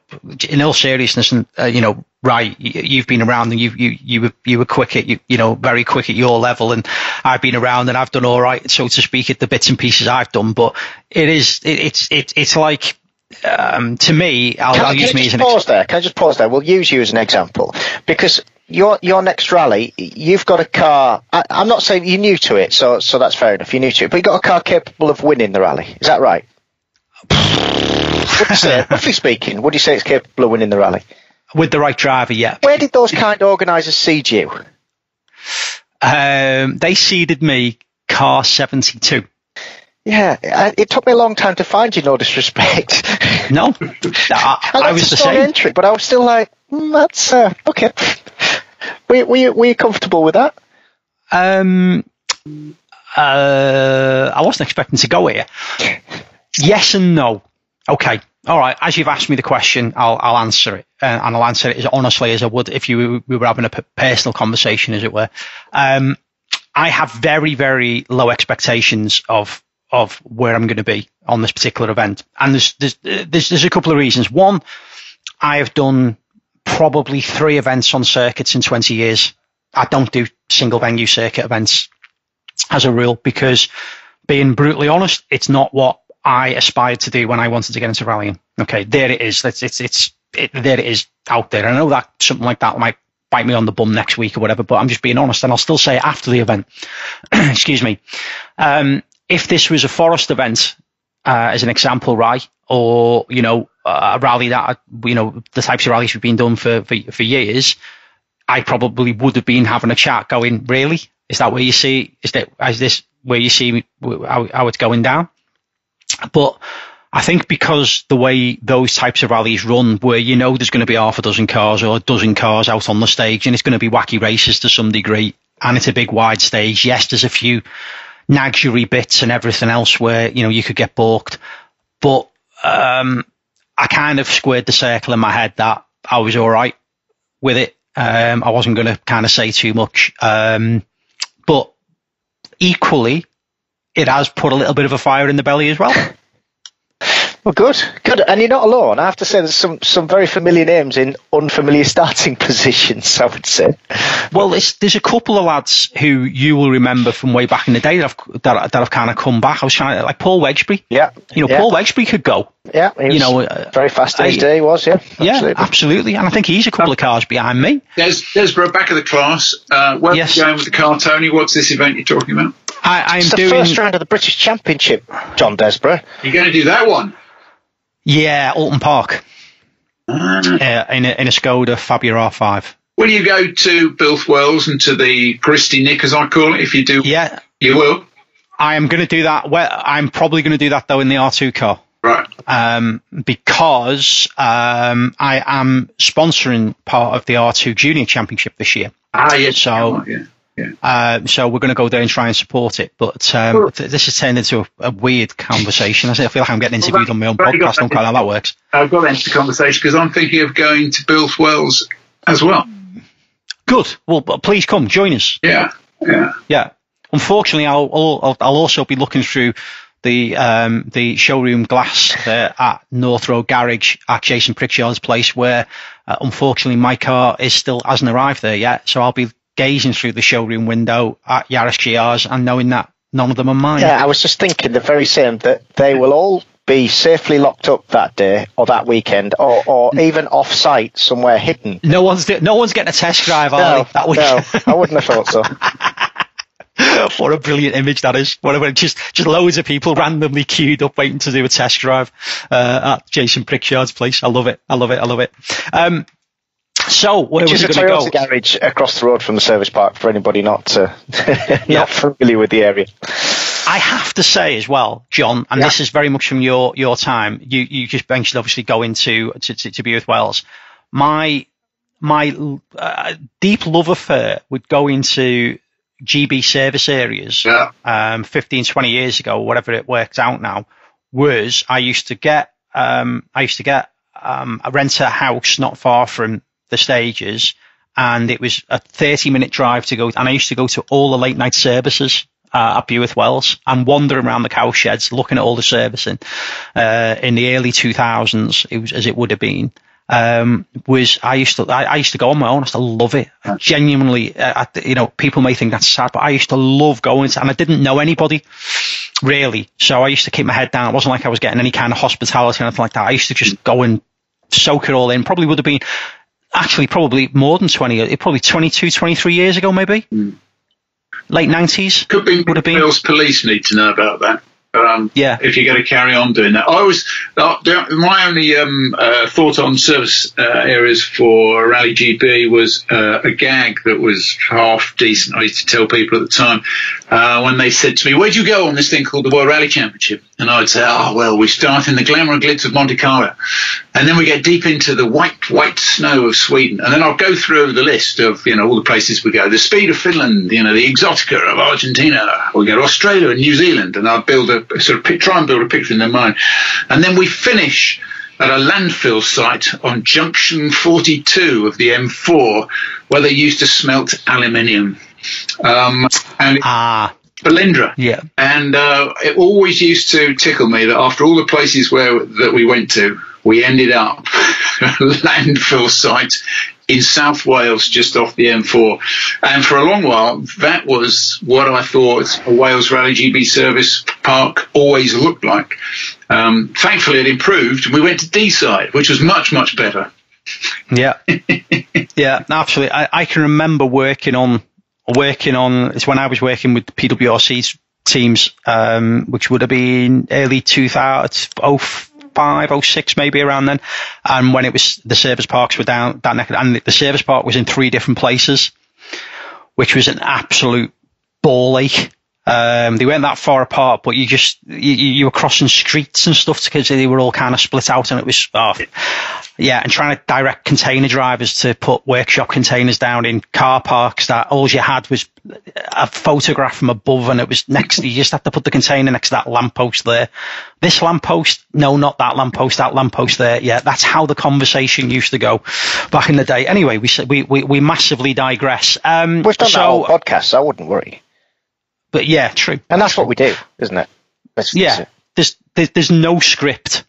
in all seriousness, and uh, you know, right, you've been around and you you you were you were quick at you you know very quick at your level, and I've been around and I've done all right, so to speak, at the bits and pieces I've done. But it is it, it's it, it's like um, to me, I'll, can, I'll can use me as an pause ex- there. Can I just pause there? We'll use you as an example because your your next rally, you've got a car. I, am not saying you're new to it, so so that's fair enough. You're new to it, but you've got a car capable of winning the rally. Is that right? roughly speaking, would you say it's capable of winning the rally? With the right driver, yeah. Where did those kind organisers seed you? Um, they seeded me car 72. Yeah, it took me a long time to find you. No disrespect. No, I, I was the same. Entry, but I was still like, mm, that's uh, okay. Were, were, you, were you comfortable with that? Um, uh, I wasn't expecting to go here. Yes and no. Okay. All right. As you've asked me the question, I'll, I'll answer it, uh, and I'll answer it as honestly as I would if you we were having a personal conversation, as it were. Um, I have very, very low expectations of of where I'm going to be on this particular event, and there's there's there's, there's a couple of reasons. One, I have done probably three events on circuits in 20 years. I don't do single venue circuit events as a rule because, being brutally honest, it's not what I aspired to do when I wanted to get into rallying. Okay, there it is. It's it's it's it, there it is out there. I know that something like that might bite me on the bum next week or whatever, but I'm just being honest, and I'll still say it after the event. Excuse me. Um, if this was a forest event, uh, as an example, right, or you know a rally that you know the types of rallies we've been doing for for, for years, I probably would have been having a chat, going, really, is that where you see? Is that is this where you see how, how it's going down? But I think because the way those types of rallies run, where you know there's going to be half a dozen cars or a dozen cars out on the stage, and it's going to be wacky races to some degree, and it's a big wide stage. Yes, there's a few naggery bits and everything else where you know you could get balked, but um, I kind of squared the circle in my head that I was all right with it. Um, I wasn't going to kind of say too much, um, but equally, it has put a little bit of a fire in the belly as well. Well, good, good, and you're not alone. I have to say, there's some some very familiar names in unfamiliar starting positions. I would say. Well, there's a couple of lads who you will remember from way back in the day that have that, that have kind of come back. I was trying to like Paul Wedgbury. Yeah, you know, yeah. Paul Wedgbury could go. Yeah, he You was know, uh, very fast in his I- day. He was, yeah, Yeah, absolutely. absolutely. And I think he's a couple of cars behind me. Des, Desborough, back of the class. Uh, where Yes. are you going with the car, Tony? What's this event you're talking about? I, I'm It's the doing. first round of the British Championship, John Desborough. You're going to do that one? Yeah, Oulton Park Ah. uh, in a, in a Skoda Fabia R5. Will you go to Builth Wells and to the Christy Nick, as I call it? If you do, Yeah, you will. I am going to do that. Well, I'm probably going to do that though in the R2 car. Right. um, because um, I am sponsoring part of the R2 Junior Championship this year. Ah, yes. So- yeah. Yeah. Uh, so we're going to go there and try and support it. But um, th- this has turned into a, a weird conversation. I feel like I'm getting interviewed on my own Well, podcast. I don't quite know how that works. I've got into the conversation because I'm thinking of going to Builth Wells as well. Good. Well, please come join us. Yeah. Yeah. Yeah. Unfortunately, I'll I'll, I'll also be looking through the um, the showroom glass there at North Road Garage at Jason Pritchard's place, where uh, unfortunately my car is still hasn't arrived there yet. So I'll be gazing through the showroom window at Yaris GRs and knowing that none of them are mine. Yeah, I was just thinking the very same that they will all be safely locked up that day or that weekend or, or even off site somewhere hidden. No one's no one's getting a test drive, are No, they? That week. no, I wouldn't have thought so. What a brilliant image that is. Whatever, just just loads of people randomly queued up waiting to do a test drive uh, at Jason Pritchard's place. I love it. I love it. I love it. Um, so where Which was is it a going to Toyota go? garage across the road from the service park for anybody not uh, not familiar with the area. I have to say as well, John, and Yeah. this is very much from your your time. You you just mentioned obviously going to to, to, to Builth Wells. My my uh, deep love affair with going to GB service areas Yeah. um, 15, 20 years ago, whatever it worked out now, was I used to get um, I used to get um, a rent a house not far from the stages, and it was a 30 minute drive to go. And I used to go to all the late night services. Uh, at Builth Wells and wander around the cow sheds looking at all the servicing uh, in the early 2000s it was as it would have been um, was I used to I, I used to go on my own. I used to love it. Genuinely, uh, I, you know, people may think that's sad, but I used to love going. To, and I didn't know anybody really, so I used to keep my head down. It wasn't like I was getting any kind of hospitality or anything like that. I used to just go and soak it all in. Probably would have been actually probably more than 20, it probably 22, 23 years ago, maybe late 90s. Could be Would have been. Police need to know about that. Um, Yeah. If you're going to carry on doing that, I was uh, my only um, uh, thought on service uh, areas for Rally GB was uh, a gag that was half decent. I used to tell people at the time uh, when they said to me, "Where'd you go on this thing called the World Rally Championship?" And I'd say, "Oh well, we start in the glamour and glitz of Monte Carlo, and then we get deep into the white white snow of Sweden, and then I'll go through the list of you know all the places we go, the speed of Finland, you know the Exotica of Argentina, we go to Australia and New Zealand, and I'll build a sort of try and build a picture in their mind, and then we finish." At a landfill site on junction 42 of the M4, where they used to smelt aluminium. Um, and Ah, Felindre. yeah. And uh, it always used to tickle me that after all the places where that we went to, we ended up a landfill site in South Wales, just off the M4. And for a long while, that was what I thought a Wales Rally GB service park always looked like. Um, thankfully, it improved, we went to Deeside, which was much, much better. Yeah, yeah, absolutely. I, I can remember working on working on. It's when I was working with the PWRC's teams, um, which would have been early 2005, 06, maybe around then. And when it was the service parks were down that neck, and the service park was in three different places, which was an absolute ball ache. Um, they weren't that far apart, but you just you, you were crossing streets and stuff because they were all kind of split out, and it was oh, yeah, and trying to direct container drivers to put workshop containers down in car parks that all you had was a photograph from above, and it was next. You just had to put the container next to that lamppost there. This lamppost, no, not that lamppost. That lamppost there. Yeah, that's how the conversation used to go back in the day. Anyway, we we we, we massively digress. Um, We've done that whole podcast, so I wouldn't worry. But yeah, true. And that's what we do, isn't it? Let's Yeah, it. there's there's, there's no script.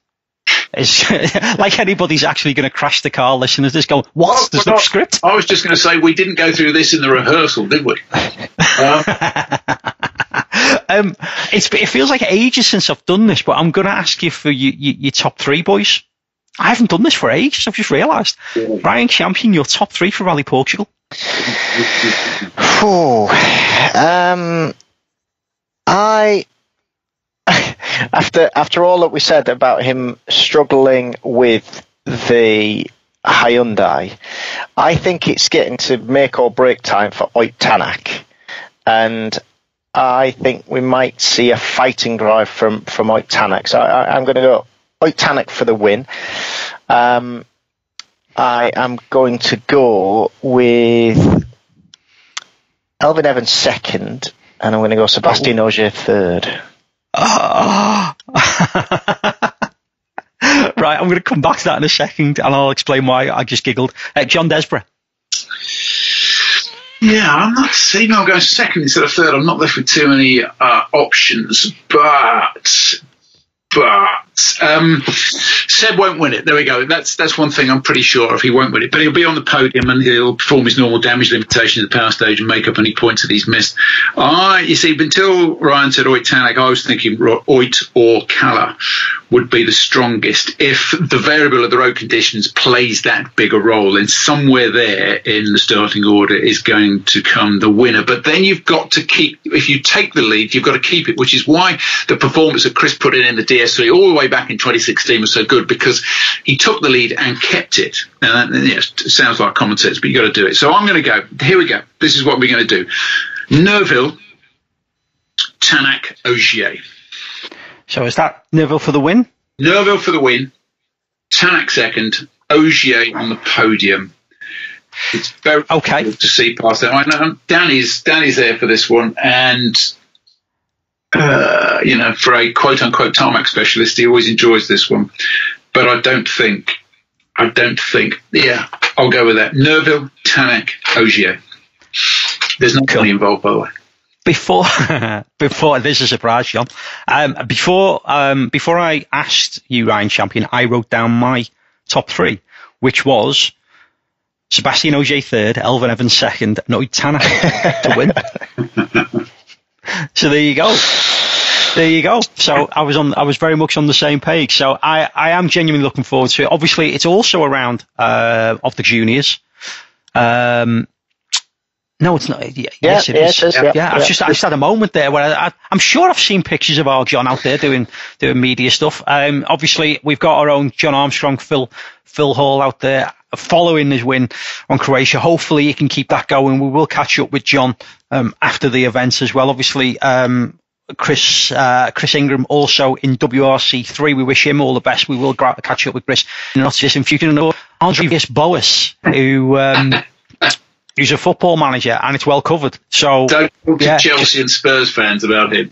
It's like anybody's actually going to crash the car. Listeners, just go, what? There's We're no not- script. I was just going to say we didn't go through this in the rehearsal, did we? Um, um, it's, it feels like ages since I've done this, but I'm going to ask you for you, you, your top three, boys. I haven't done this for ages. I've just realised. Ryan Champion, your top three for Rally Portugal. Ooh, um, I after after all that we said about him struggling with the Hyundai, I think it's getting to make or break time for Ott Tanak, and I think we might see a fighting drive from from Ott Tanak. So I, am going to go Ott Tanak for the win. Um, I am going to go with Elfyn Evans second, and I'm going to go Sébastien Ogier third. right, I'm going to come back to that in a second, and I'll explain why I just giggled. Uh, John Desborough. Yeah, I'm not saying I'm going second instead of third. I'm not left with too many uh, options, but but um, Seb won't win it. There we go. That's that's one thing I'm pretty sure of. He won't win it, but he'll be on the podium and he'll perform his normal damage limitation at the power stage and make up any points that he's missed. I, you see, until Ryan said Ott Tanak, I was thinking Ott or Kalle would be the strongest if the variable of the road conditions plays that bigger role. And somewhere there in the starting order is going to come the winner. But then you've got to keep. If you take the lead, you've got to keep it, which is why the performance that Kris put in in the DS3 all the way back in 2016 was so good because he took the lead and kept it. And that, yes, it sounds like common sense, but you've got to do it. So I'm going to go. Here we go. This is what we're going to do. Neuville, Tanak, Ogier. So is that Neuville for the win? Neuville for the win. Tanak second. Ogier on the podium. It's very okay to see past that. I know Dani's Dani's there for this one, and uh, you know, for a quote unquote tarmac specialist, he always enjoys this one. But I don't think, I don't think, yeah, I'll go with that. Neuville, Tanak, Ogier. There's no cool. money involved, by the way before before this is a surprise, John. Um, before um, before I asked you, Ryan Champion, I wrote down my top three, which was Sébastien Ogier third, Elfyn Evans second, and Tanak to win. so there you go. There you go. So I was on. I was very much on the same page. So I, I am genuinely looking forward to it. Obviously, it's also around uh, of the juniors. Um, no, it's not. Yeah, yes, it yeah, is. It is yeah, yeah, I've just, I just had a moment there where I, am sure I've seen pictures of our John out there doing doing media stuff. Um, obviously, we've got our own John Armstrong, Phil Phil Hall out there following his win on Croatia. Hopefully, he can keep that going. We will catch up with John um, after the events as well. Obviously, um, Chris uh, Chris Ingram also in WRC three. We wish him all the best. We will catch up with Chris in not just in future. And André Villas-Boas, who um, He's a football manager, and it's well covered. So don't talk yeah, to Chelsea and Spurs fans about him.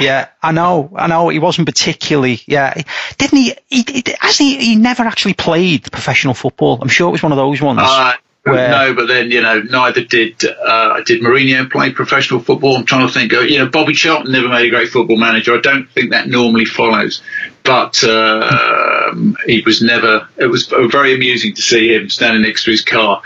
yeah, I know, I know. He wasn't particularly. Yeah, didn't he? He, he he, he never actually played professional football. I'm sure it was one of those ones. Uh, where, no, but then you know, neither did uh, did Mourinho play professional football. I'm trying to think. You know, Bobby Charlton never made a great football manager. I don't think that normally follows, but uh, he was never. It was very amusing to see him standing next to his car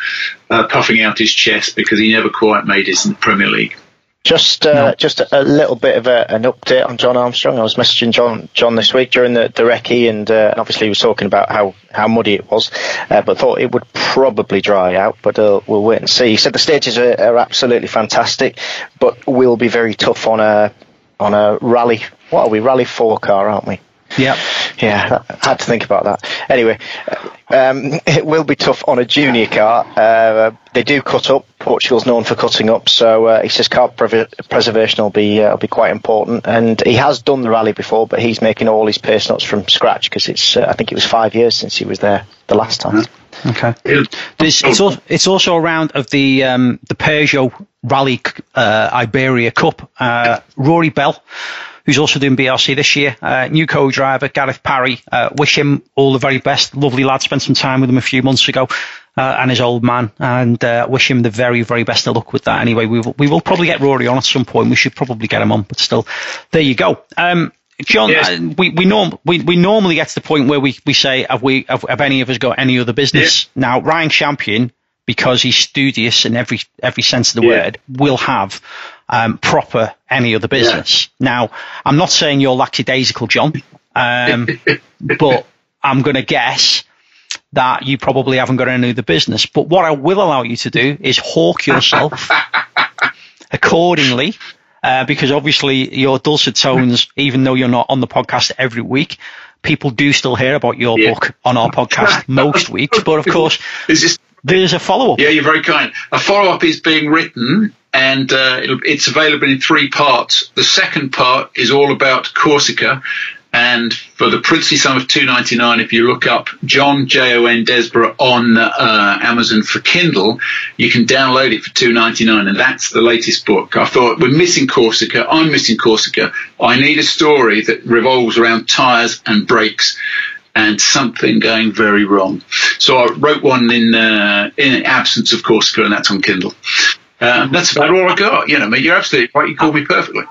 uh, puffing out his chest because he never quite made it in the Premier League. Just, uh, no. just a, a, little bit of a, an update on John Armstrong. I was messaging John, John this week during the, the recce, and, uh, obviously he was talking about how, how muddy it was, uh, but thought it would probably dry out. But uh, we'll wait and see. He said the stages are, are, absolutely fantastic, but will be very tough on a on a rally. What are we? Rally four car, aren't we? Yeah. Yeah, I had to think about that. Anyway, um, it will be tough on a junior car. Uh, they do cut up. Portugal's known for cutting up, so uh, he says car pre- preservation will be uh, will be quite important. And he has done the rally before, but he's making all his pace notes from scratch because it's uh, I think it was five years since he was there the last time. Okay. This, it's, also, it's also a round of the um, the Peugeot Rally uh, Iberia Cup. Uh, Rory Bell who's also doing BRC this year. Uh, new co-driver, Gareth Parry. Uh, wish him all the very best. Lovely lad. Spent some time with him a few months ago. Uh, and his old man, and uh, wish him the very, very best of luck with that. Anyway, we will, we will probably get Rory on at some point. We should probably get him on, but still, there you go. Um, John, yes. uh, we we, norm, we we normally get to the point where we, we say, have we have, have any of us got any other business? Yeah. Now, Ryan Champion, because he's studious in every every sense of the yeah. word, will have um, proper any other business. Now, I'm not saying you're lackadaisical, John, um, but I'm going to guess that you probably haven't got any other business. But what I will allow you to do is hawk yourself accordingly. Uh, because obviously your dulcet tones, even though you're not on the podcast every week, people do still hear about your yeah. book on our podcast most weeks. But of course, there's a follow up. Yeah, you're very kind. A follow up is being written and uh, it's available in three parts. The second part is all about Corsica, and for the princely sum of two ninety nine, if you look up John J O N Desborough on uh, Amazon for Kindle, you can download it for two ninety nine, and that's the latest book. I thought we're missing Corsica. I'm missing Corsica. I need a story that revolves around tires and brakes. And something going very wrong. So I wrote one in uh, in absence of Corsica, and that's on Kindle. Um, that's about all I got. You know, I mean, you're absolutely right. You called me perfectly.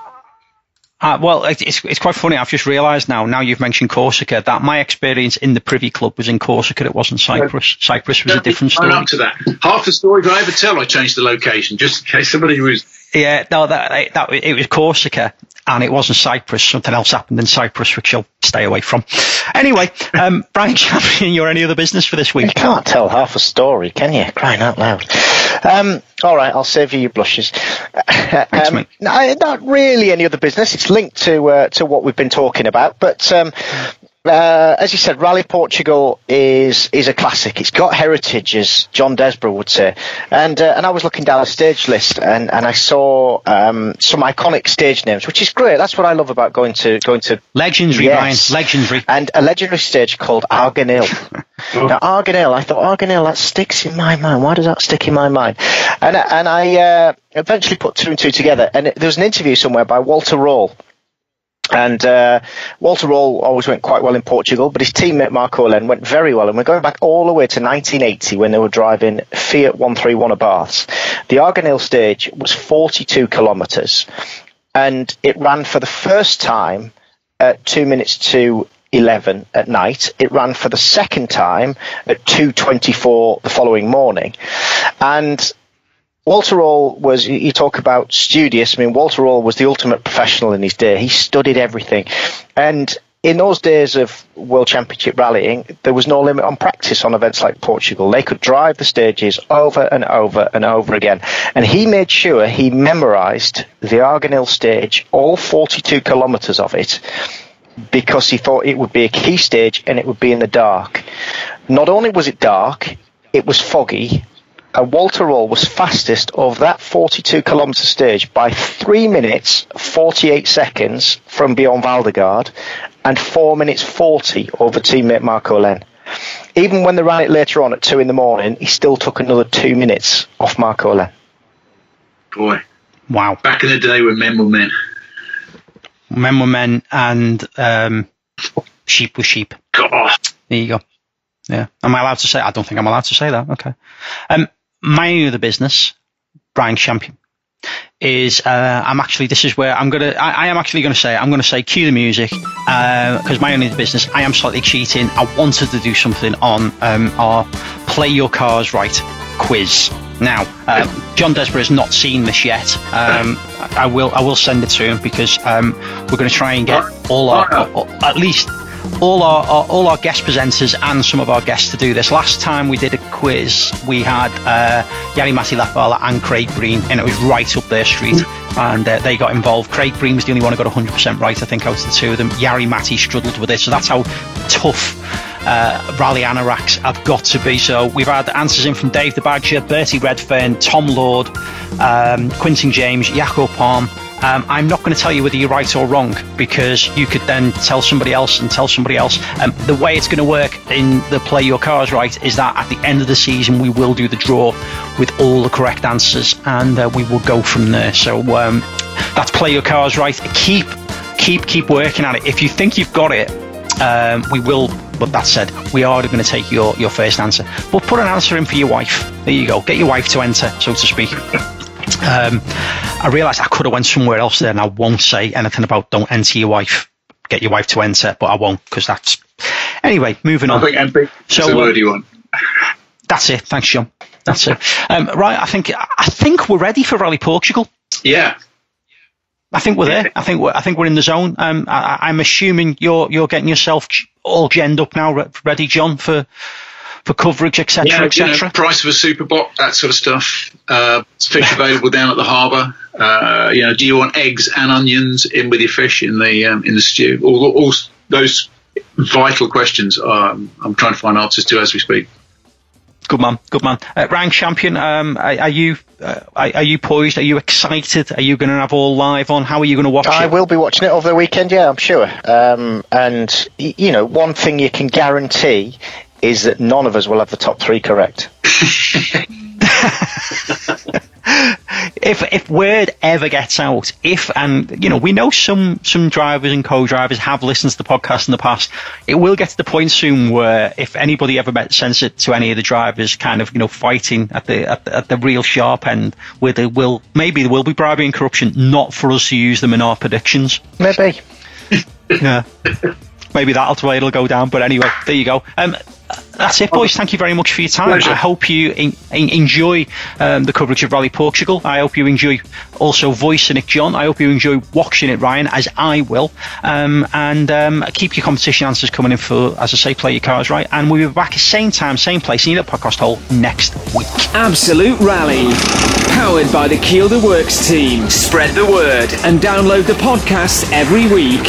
Uh, well, it's, it's quite funny. I've just realised now, now you've mentioned Corsica, that my experience in the Privy Club was in Corsica. It wasn't Cyprus. Cyprus was a different story. up to that. Half the stories I ever tell, I change the location, just in case somebody was. Yeah, no, that, that it was Corsica, and it wasn't Cyprus. Something else happened in Cyprus, which I'll stay away from. Anyway, um, Ryan Champion, you're any other business for this week? You can't tell half a story, can you? Crying out loud. Um, all right, I'll save you your blushes. um, no, not really any other business. It's linked to uh, to what we've been talking about, but um, uh, as you said, Rally Portugal is is a classic. It's got heritage, as John Desborough would say. And uh, and I was looking down the stage list, and, and I saw um, some iconic stage names, which is great. That's what I love about going to going to legendary, yes. Ryan, legendary, and a legendary stage called Arganil. now Arganil, I thought Arganil that sticks in my mind. Why does that stick in my mind? And and I uh, eventually put two and two together. And there was an interview somewhere by Walter Röhrl and uh, Walter Röhrl always went quite well in Portugal, but his teammate Markku Alén went very well. And we're going back all the way to 1980 when they were driving Fiat 131 Abarths. The Arganil stage was 42 kilometres, and it ran for the first time at two minutes to 11 at night. It ran for the second time at 2:24 the following morning, and Walter Röhrl was, you talk about studious. I mean, Walter Röhrl was the ultimate professional in his day. He studied everything. And in those days of World Championship rallying, there was no limit on practice on events like Portugal. They could drive the stages over and over and over again. And he made sure he memorized the Arganil stage, all 42 kilometers of it, because he thought it would be a key stage and it would be in the dark. Not only was it dark, it was foggy and Walter Röhrl was fastest over that 42 kilometre stage by 3 minutes 48 seconds from Bjorn Waldegard and 4 minutes 40 over teammate Markku Alén. Even when they ran it later on at 2 in the morning, he still took another 2 minutes off Markku Alén. Boy. Wow. Back in the day when men were men. Men were men and um, sheep were sheep. God. There you go. Yeah. Am I allowed to say? I don't think I'm allowed to say that. Okay. Um, my other business, Ryan Champion, is uh, I'm actually this is where I'm gonna I, I am actually gonna say I'm gonna say cue the music because uh, my only business I am slightly cheating. I wanted to do something on um, our play your cars right quiz. Now, uh, John Desborough has not seen this yet. Um, I will I will send it to him because um, we're going to try and get all our, at least all our, our, all our guest presenters and some of our guests to do this. Last time we did a quiz, we had uh, Jari-Matti Latvala and Craig Breen, and it was right up their street, and uh, they got involved. Craig Breen was the only one who got 100% right, I think, out of the two of them. Jari-Matti struggled with it, so that's how tough uh, rally anoraks have got to be. So we've had answers in from Dave the Badger, Bertie Redfern, Tom Lord, um, Quinton James, Jaco Palm, um, I'm not going to tell you whether you're right or wrong because you could then tell somebody else and tell somebody else. Um, the way it's going to work in the Play Your Cards Right is that at the end of the season we will do the draw with all the correct answers and uh, we will go from there. So um, that's Play Your Cards Right. Keep, keep, keep working at it. If you think you've got it, um, we will. But that said, we are going to take your, your first answer. But put an answer in for your wife. There you go. Get your wife to enter, so to speak. Um, I realised I could have went somewhere else there, and I won't say anything about don't enter your wife, get your wife to enter, but I won't because that's anyway. Moving on. I think MP so, the word you want. That's it. Thanks, John. That's it. Um, right, I think I think we're ready for Rally Portugal. Yeah. I think we're there. I think we're, I think we're in the zone. Um, I, am assuming you're you're getting yourself all genned up now, ready, John, for for coverage, etc., yeah, etc. You know, price of a super bot, that sort of stuff. Uh, fish available down at the harbour. Uh, you know, do you want eggs and onions in with your fish in the um, in the stew? All, all those vital questions. Um, I'm trying to find answers to as we speak. Good man, good man. Uh, Ryan Champion, um, are, are, you uh, are, you poised? Are you excited? Are you going to have all live on? How are you going to watch I it? I will be watching it over the weekend. Yeah, I'm sure. Um, and you know, one thing you can guarantee is that none of us will have the top three correct. if if word ever gets out, if and you know we know some some drivers and co-drivers have listened to the podcast in the past, it will get to the point soon where if anybody ever met, sends it to any of the drivers, kind of you know fighting at the at the, at the real sharp end, where there will maybe there will be bribery and corruption, not for us to use them in our predictions. Maybe. yeah. Maybe that'll the way it'll go down. But anyway, there you go. Um, that's it, boys. Thank you very much for your time. Pleasure. I hope you in, in, enjoy um, the coverage of Rally Portugal. I hope you enjoy also voicing it, John. I hope you enjoy watching it, Ryan, as I will. Um, and um, keep your competition answers coming in for, as I say, play your cards right. And we'll be back at same time, same place, in the podcast hole next week. Absolute Rally, powered by the Keel the Works team. Spread the word and download the podcast every week.